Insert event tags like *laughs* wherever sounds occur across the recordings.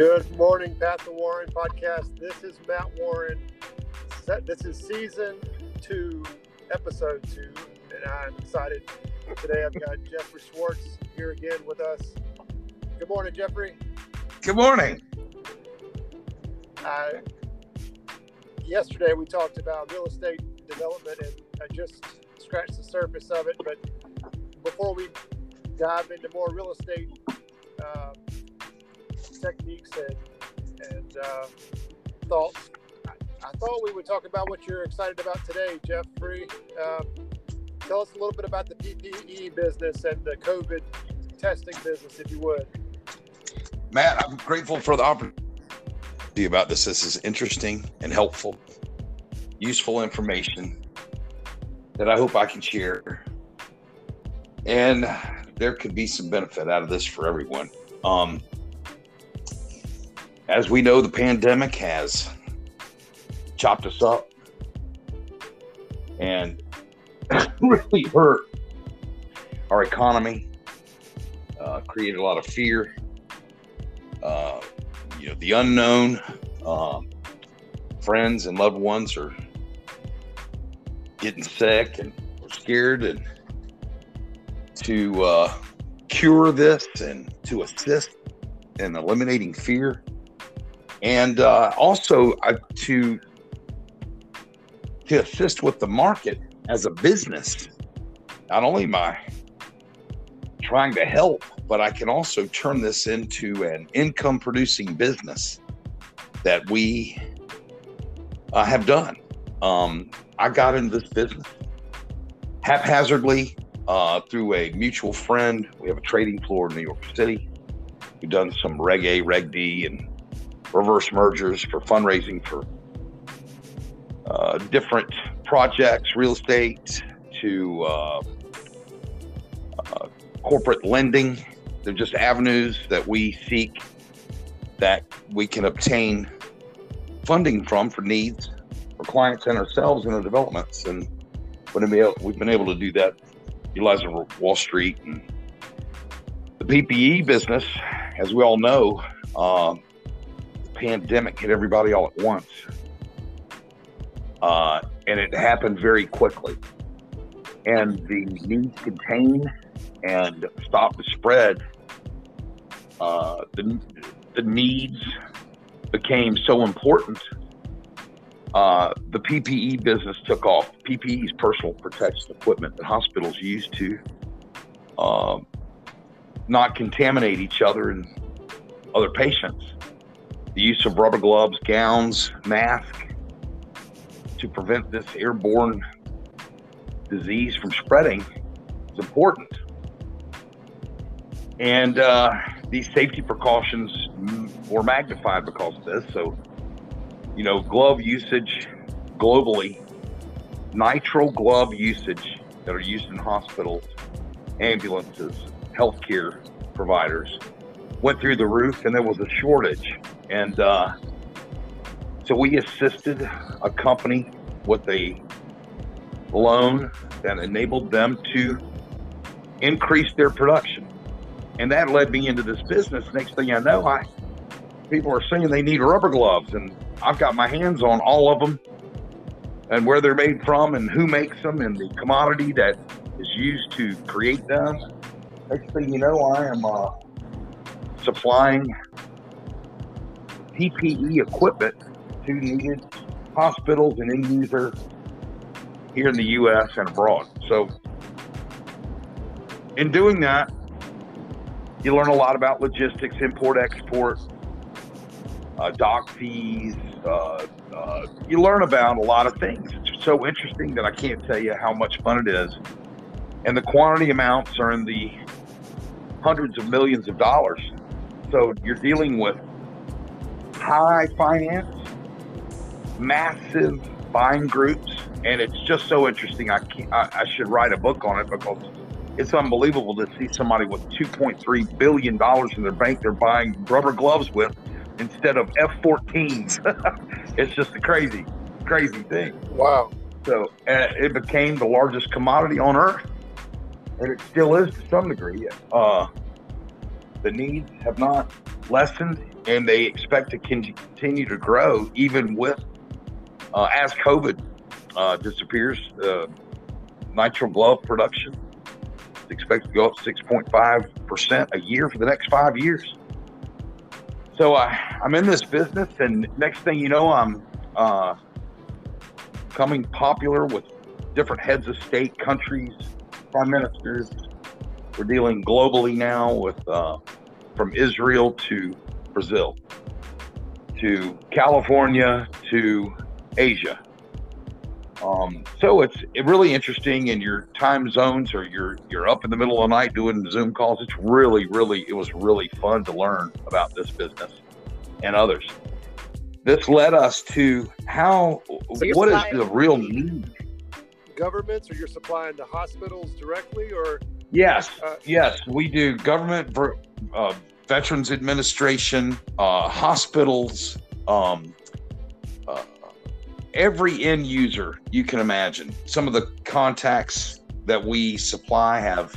Good morning, Pat the Warren podcast. This is Matt Warren. This is season two, episode two, and I'm excited. Today I've got Jeffrey Schwartz here again with us. Good morning, Jeffrey. Good morning. Uh, yesterday we talked about real estate development, and I just scratched the surface of it. But before we dive into more real estate uh, techniques and, and uh, thoughts. I, I, thought we would talk about what you're excited about today, Jeffrey. Um, tell us a little bit about the PPE business and the COVID testing business, if you would. Matt, I'm grateful for the opportunity about this. This is interesting and helpful, useful information that I hope I can share. And there could be some benefit out of this for everyone. Um, as we know, the pandemic has chopped us up and *coughs* really hurt our economy, uh, created a lot of fear. Uh, you know, the unknown, um, friends and loved ones are getting sick and we're scared and to uh, cure this and to assist in eliminating fear and uh, also uh, to to assist with the market as a business. Not only am I trying to help, but I can also turn this into an income producing business that we uh, have done. Um, I got into this business haphazardly uh, through a mutual friend. We have a trading floor in New York City. We've done some Reg A, Reg D, and reverse mergers for fundraising for uh, different projects, real estate to uh, uh, corporate lending. They're just avenues that we seek that we can obtain funding from for needs for clients and ourselves in our developments. And we've been able to do that utilizing Wall Street and the PPE business, as we all know, um, pandemic hit everybody all at once. Uh, and it happened very quickly. And the need to contain and stop the spread, uh, the, the needs became so important. Uh, the PPE business took off. PPE is personal protection equipment that hospitals use to uh, not contaminate each other and other patients the use of rubber gloves, gowns, masks to prevent this airborne disease from spreading is important. And uh, these safety precautions were magnified because of this. So, you know, glove usage globally, nitrile glove usage that are used in hospitals, ambulances, healthcare providers went through the roof, and there was a shortage. And uh, so we assisted a company with a loan that enabled them to increase their production. And that led me into this business. Next thing I know, I people are saying they need rubber gloves, and I've got my hands on all of them and where they're made from and who makes them and the commodity that is used to create them. Next thing you know, I am uh, supplying PPE equipment to needed hospitals and end users here in the U.S. and abroad. So, in doing that, you learn a lot about logistics, import, export, uh, dock fees. Uh, uh, you learn about a lot of things. It's so interesting that I can't tell you how much fun it is. And the quantity amounts are in the hundreds of millions of dollars so you're dealing with high finance, massive buying groups, and it's just so interesting. I, I, I should write a book on it because it's unbelievable to see somebody with 2.3 billion dollars in their bank they're buying rubber gloves with instead of F-14s. *laughs* it's just a crazy, crazy thing. Wow. So it became the largest commodity on earth, and it still is to some degree. Uh, the needs have not lessened and they expect to continue to grow even with uh, as COVID uh, disappears. Uh, nitrile glove production is expected to go up 6.5 percent a year for the next five years. So uh, I'm in this business, and next thing you know, I'm uh, becoming popular with different heads of state, countries, prime ministers. We're dealing globally now with uh, from Israel to Brazil to California to Asia. Um, so it's really interesting in your time zones or you're you're up in the middle of the night doing Zoom calls. It's really, really, it was really fun to learn about this business and others. This led us to how so what is the real need? Governments or you're supplying to hospitals directly or Yes, uh, yes, we do government, uh, Veterans Administration, uh, hospitals, um, uh, every end user you can imagine. Some of the contacts that we supply have,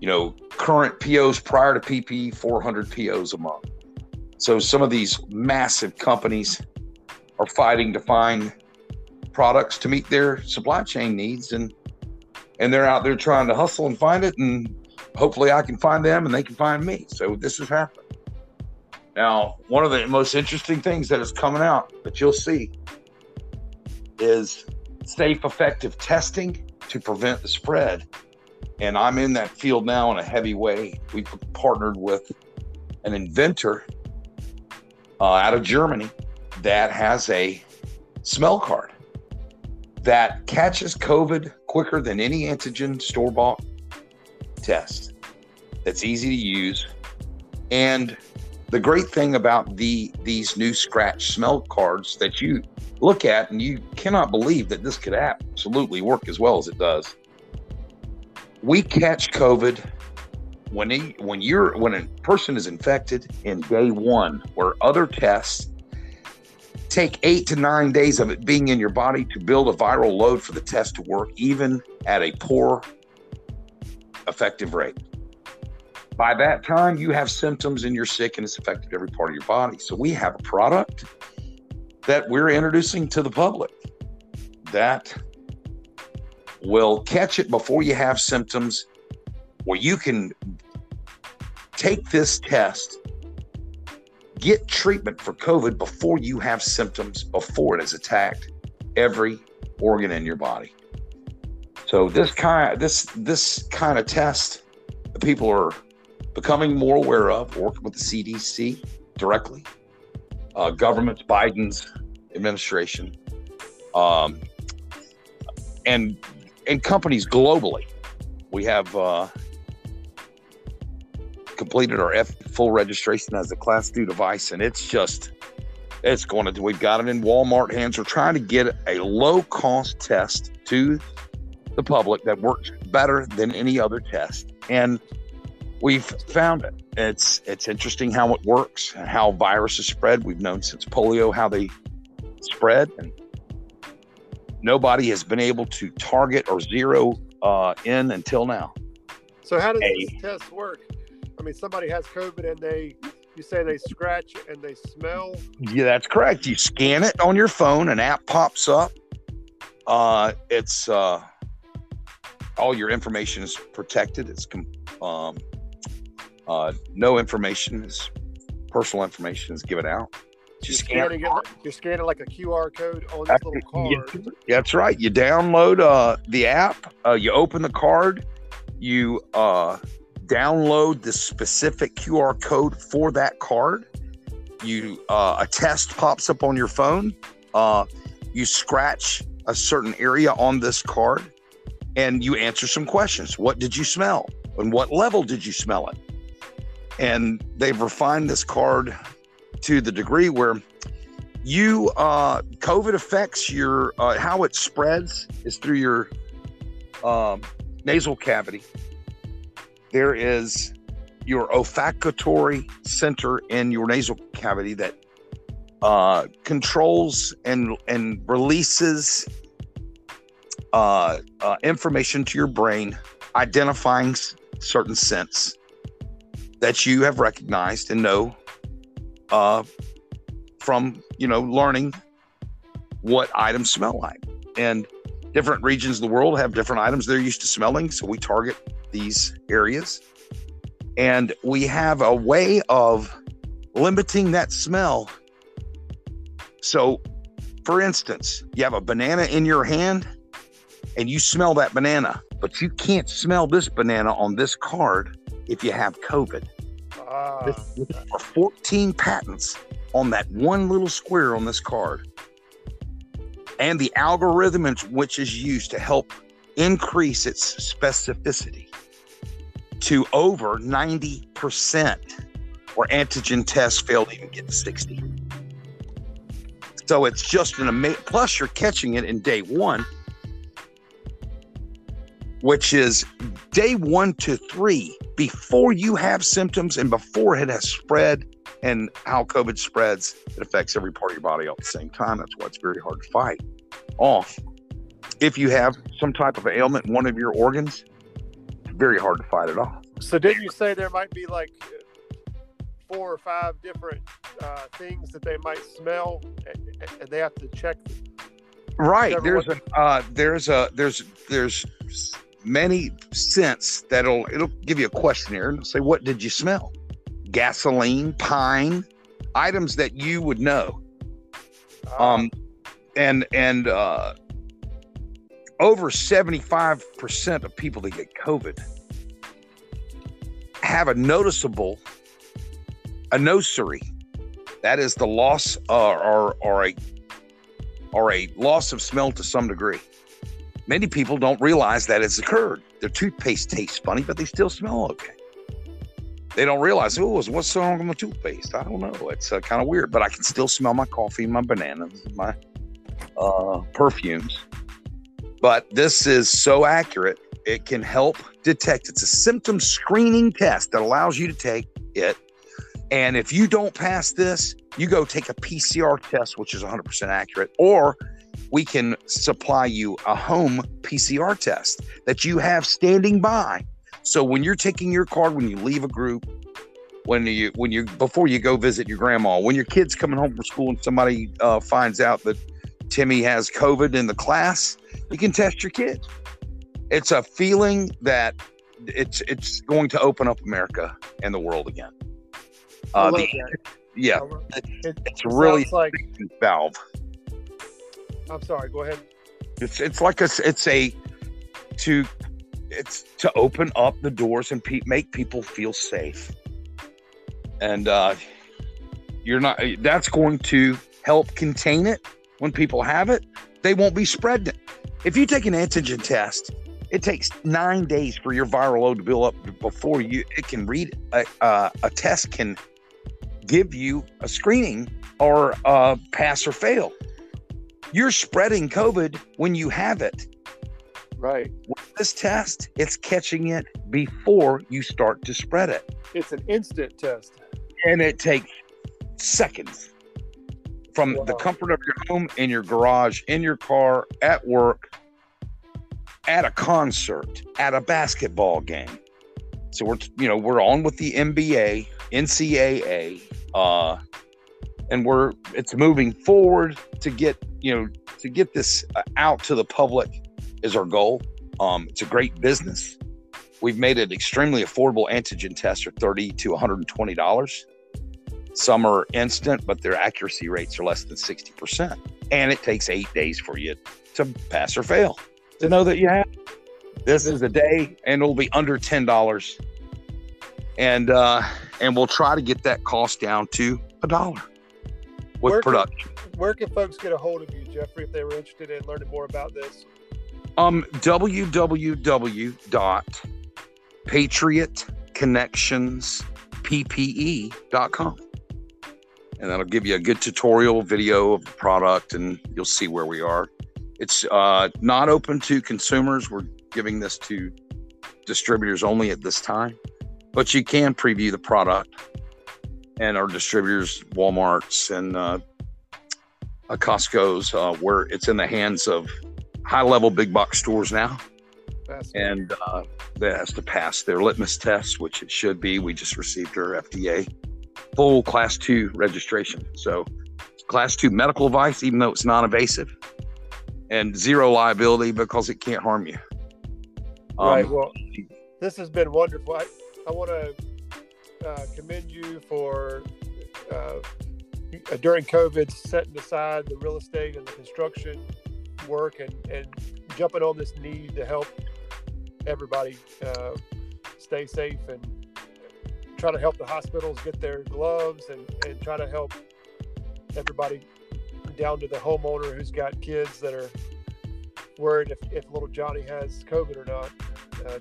you know, current POs prior to PP, 400 POs a month. So some of these massive companies are fighting to find products to meet their supply chain needs and and they're out there trying to hustle and find it and hopefully I can find them and they can find me. So this is happening. Now, one of the most interesting things that is coming out that you'll see is safe, effective testing to prevent the spread. And I'm in that field now in a heavy way. We partnered with an inventor uh, out of Germany that has a smell card that catches COVID quicker than any antigen store bought test. That's easy to use. And the great thing about the these new scratch smell cards that you look at and you cannot believe that this could absolutely work as well as it does. We catch COVID when he, when you're when a person is infected in day one, where other tests take eight to nine days of it being in your body to build a viral load for the test to work, even at a poor effective rate. By that time, you have symptoms and you're sick and it's affected every part of your body. So, we have a product that we're introducing to the public that will catch it before you have symptoms, where you can take this test Get treatment for COVID before you have symptoms, before it has attacked every organ in your body. So this kind this this kind of test people are becoming more aware of, working with the CDC directly, uh, governments, Biden's administration, um, and and companies globally. We have uh, completed our F full registration as a class two device, and it's just it's going to. We've got it in Walmart hands. We're trying to get a low cost test to the public that works better than any other test, and we've found it. It's it's interesting how it works, and how viruses spread. We've known since polio how they spread, and nobody has been able to target or zero uh, in until now. So how does a, this test work? I mean, somebody has COVID and they, you say they scratch and they smell. Yeah, that's correct. You scan it on your phone, an app pops up. Uh, it's uh, all your information is protected. It's um, uh, no information is personal information is given out. You you're scanning it, you're scanning like a QR code on this little *laughs* card. Yeah, that's right. You download uh, the app. Uh, you open the card. You uh, download the specific QR code for that card. You uh, a test pops up on your phone. Uh, you scratch a certain area on this card, and you answer some questions. What did you smell? And what level did you smell it? And they've refined this card to the degree where you uh, COVID affects your uh, how it spreads is through your um, nasal cavity there is your olfactory center in your nasal cavity that uh, controls and and releases uh, uh, information to your brain, identifying certain scents that you have recognized and know uh, from you know learning what items smell like, and different regions of the world have different items they're used to smelling. So we target these areas, and we have a way of limiting that smell. So, for instance, you have a banana in your hand, and you smell that banana, but you can't smell this banana on this card if you have COVID. Ah, There are 14 patents on that one little square on this card. And the algorithm which is used to help increase its specificity to over 90%, where antigen tests fail to even get to 60. So it's just an amazing, plus you're catching it in day one, which is day one to three before you have symptoms and before it has spread and how COVID spreads, it affects every part of your body all at the same time. That's why it's very hard to fight off. If you have some type of ailment one of your organs, very hard to fight it off. so didn't you say there might be like four or five different uh, things that they might smell, and, and they have to check? Right. There's a uh, there's a there's there's many scents that'll it'll give you a questionnaire and say what did you smell? Gasoline, pine, items that you would know. Ah, um and and uh over 75% of people that get covid have a noticeable anosmia that is the loss uh, or or a or a loss of smell to some degree many people don't realize that it's occurred their toothpaste tastes funny but they still smell okay they don't realize oh what's wrong with my toothpaste i don't know it's uh, kind of weird but i can still smell my coffee my bananas my uh, perfumes. But this is so accurate, it can help detect. It's a symptom screening test that allows you to take it. And if you don't pass this, you go take a PCR test, which is 100% accurate, or we can supply you a home PCR test that you have standing by. So when you're taking your card, when you leave a group, when you when you before you go visit your grandma, when your kid's coming home from school and somebody uh, finds out that Timmy has COVID in the class, you can test your kid. It's a feeling that it's it's going to open up America and the world again. Uh, the, yeah, I love- It it's really like. valve. I'm sorry. Go ahead. It's it's like a it's a to it's to open up the doors and pe- make people feel safe. And uh, you're not. That's going to help contain it when people have it. They won't be spreading it. If you take an antigen test, it takes nine days for your viral load to build up before you it can read a, uh, a test can give you a screening or uh, pass or fail. You're spreading COVID when you have it. Right. With this test, it's catching it before you start to spread it. It's an instant test. And it takes seconds from the comfort of your home, in your garage, in your car, at work, at a concert, at a basketball game. So we're you know we're on with the NBA, NCAA, uh, and we're it's moving forward to get you know to get this uh, out to the public is our goal. Um, it's a great business. We've made it extremely affordable. Antigen tests are thirty to one hundred and twenty dollars. Some are instant, but their accuracy rates are less than sixty percent, and it takes eight days for you to pass or fail. To know that you have this is a day, and it'll be under ten dollars, and uh, and we'll try to get that cost down to a dollar with Where production. Where can folks get a hold of you, Jeffrey, if they were interested in learning more about this? Um, www.patriotconnectionsppe.com. And that'll give you a good tutorial video of the product and you'll see where we are. It's uh, not open to consumers. We're giving this to distributors only at this time, but you can preview the product and our distributors, Walmart's and uh, uh, Costco's, uh, where it's in the hands of high level big box stores now and uh, that has to pass their litmus test, which it should be. We just received our FDA full class two registration. So class two medical device, even though it's non-invasive, and zero liability because it can't harm you. Um, right. Well, this has been wonderful. I, I want to uh, commend you for uh, during COVID setting aside the real estate and the construction work and, and jumping on this need to help everybody uh, stay safe and try to help the hospitals get their gloves and, and try to help everybody down to the homeowner who's got kids that are worried if, if little Johnny has COVID or not. Uh,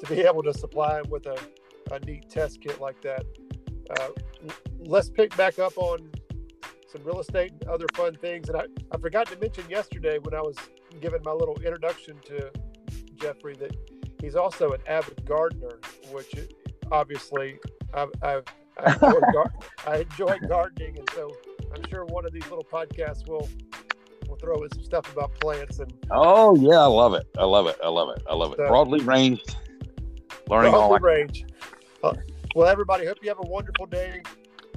to be able to supply him with a, a neat test kit like that. Uh, let's pick back up on some real estate and other fun things. And I, I forgot to mention yesterday when I was giving my little introduction to Jeffrey that he's also an avid gardener, which obviously I've, I've, I, enjoy gar- *laughs* I enjoy gardening. And so I'm sure one of these little podcasts will will throw in some stuff about plants and. Oh yeah, I love it. I love it. I love it. I love it. So, Broadly ranged, learning broadly all. range. Uh, well, everybody, hope you have a wonderful day.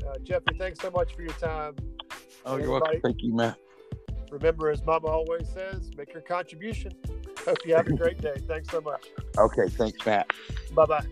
Uh, Jeffrey, thanks so much for your time. Oh, you're welcome. Thank you, man. Remember, as Mama always says, make your contribution. Hope you have a great day. Thanks so much. Okay, thanks, Matt. Bye bye.